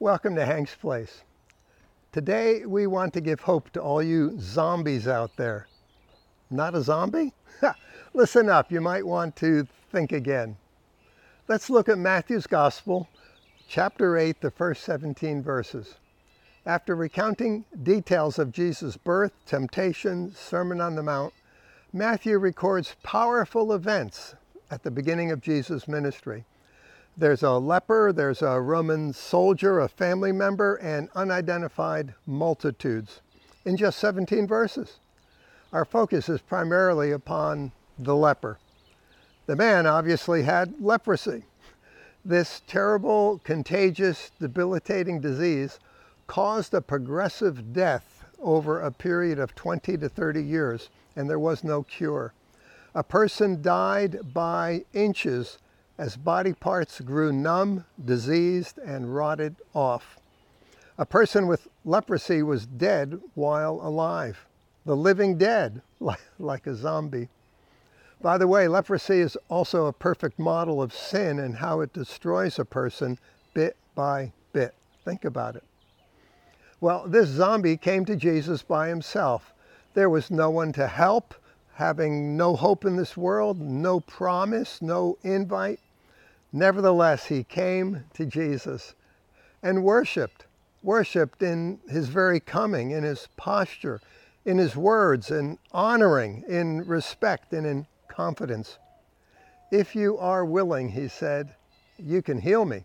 Welcome to Hank's Place. Today we want to give hope to all you zombies out there. Not a zombie? Listen up, you might want to think again. Let's look at Matthew's Gospel, chapter 8, the first 17 verses. After recounting details of Jesus' birth, temptation, Sermon on the Mount, Matthew records powerful events at the beginning of Jesus' ministry. There's a leper, there's a Roman soldier, a family member, and unidentified multitudes in just 17 verses. Our focus is primarily upon the leper. The man obviously had leprosy. This terrible, contagious, debilitating disease caused a progressive death over a period of 20 to 30 years, and there was no cure. A person died by inches as body parts grew numb, diseased, and rotted off. A person with leprosy was dead while alive, the living dead, like, a zombie. By the way, leprosy is also a perfect model of sin and how it destroys a person bit by bit. Think about it. Well, this zombie came to Jesus by himself. There was no one to help, having no hope in this world, no promise, no invite. Nevertheless, he came to Jesus and worshiped, worshiped in his very coming, in his posture, in his words, in honoring, in respect, and in confidence. If you are willing, he said, you can heal me.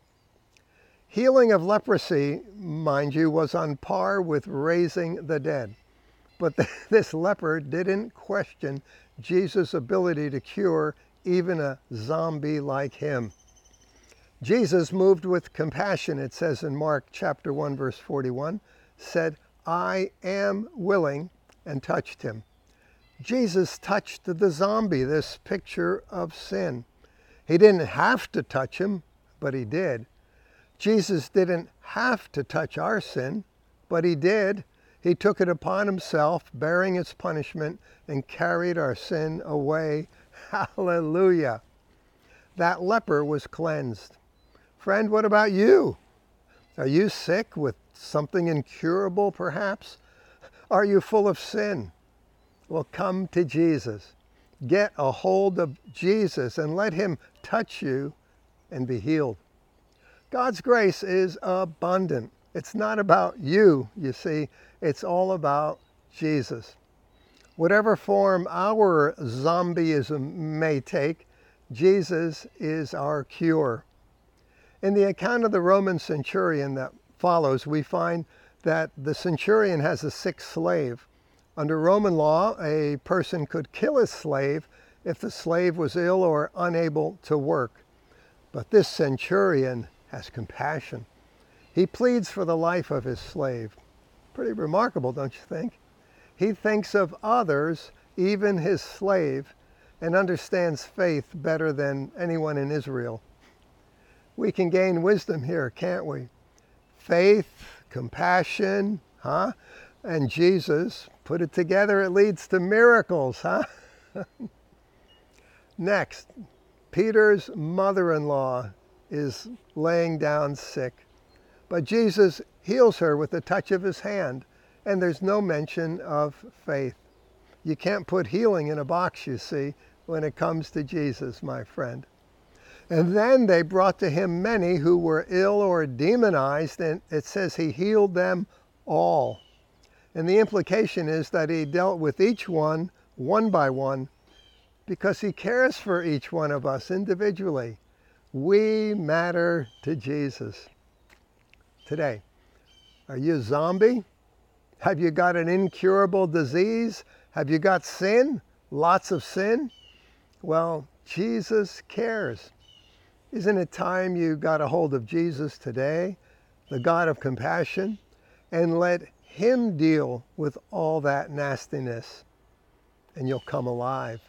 Healing of leprosy, mind you, was on par with raising the dead. But this leper didn't question Jesus' ability to cure even a zombie like him. Jesus, moved with compassion, it says in Mark chapter 1, verse 41, said, I am willing, and touched him. Jesus touched the zombie, this picture of sin. He didn't have to touch him, but he did. Jesus didn't have to touch our sin, but he did. He took it upon himself, bearing its punishment, and carried our sin away. Hallelujah. That leper was cleansed. Friend, what about you? Are you sick with something incurable, perhaps? Are you full of sin? Well, come to Jesus. Get a hold of Jesus and let Him touch you and be healed. God's grace is abundant. It's not about you, you see, it's all about Jesus. Whatever form our zombieism may take, Jesus is our cure. In the account of the Roman centurion that follows, we find that the centurion has a sick slave. Under Roman law, a person could kill his slave if the slave was ill or unable to work. But this centurion has compassion. He pleads for the life of his slave. Pretty remarkable, don't you think? He thinks of others, even his slave, and understands faith better than anyone in Israel we can gain wisdom here, can't we? Faith, compassion, huh? And Jesus, put it together, it leads to miracles, huh? Next, Peter's mother in law is laying down sick, but Jesus heals her with the touch of his hand, and there's no mention of faith. You can't put healing in a box, you see, when it comes to Jesus, my friend. And then they brought to him many who were ill or demonized, and it says he healed them all. And the implication is that he dealt with each one, one by one, because he cares for each one of us individually. We matter to Jesus. Today, are you a zombie? Have you got an incurable disease? Have you got sin? Lots of sin? Well, Jesus cares. Isn't it time you got a hold of Jesus today, the God of compassion, and let Him deal with all that nastiness and you'll come alive?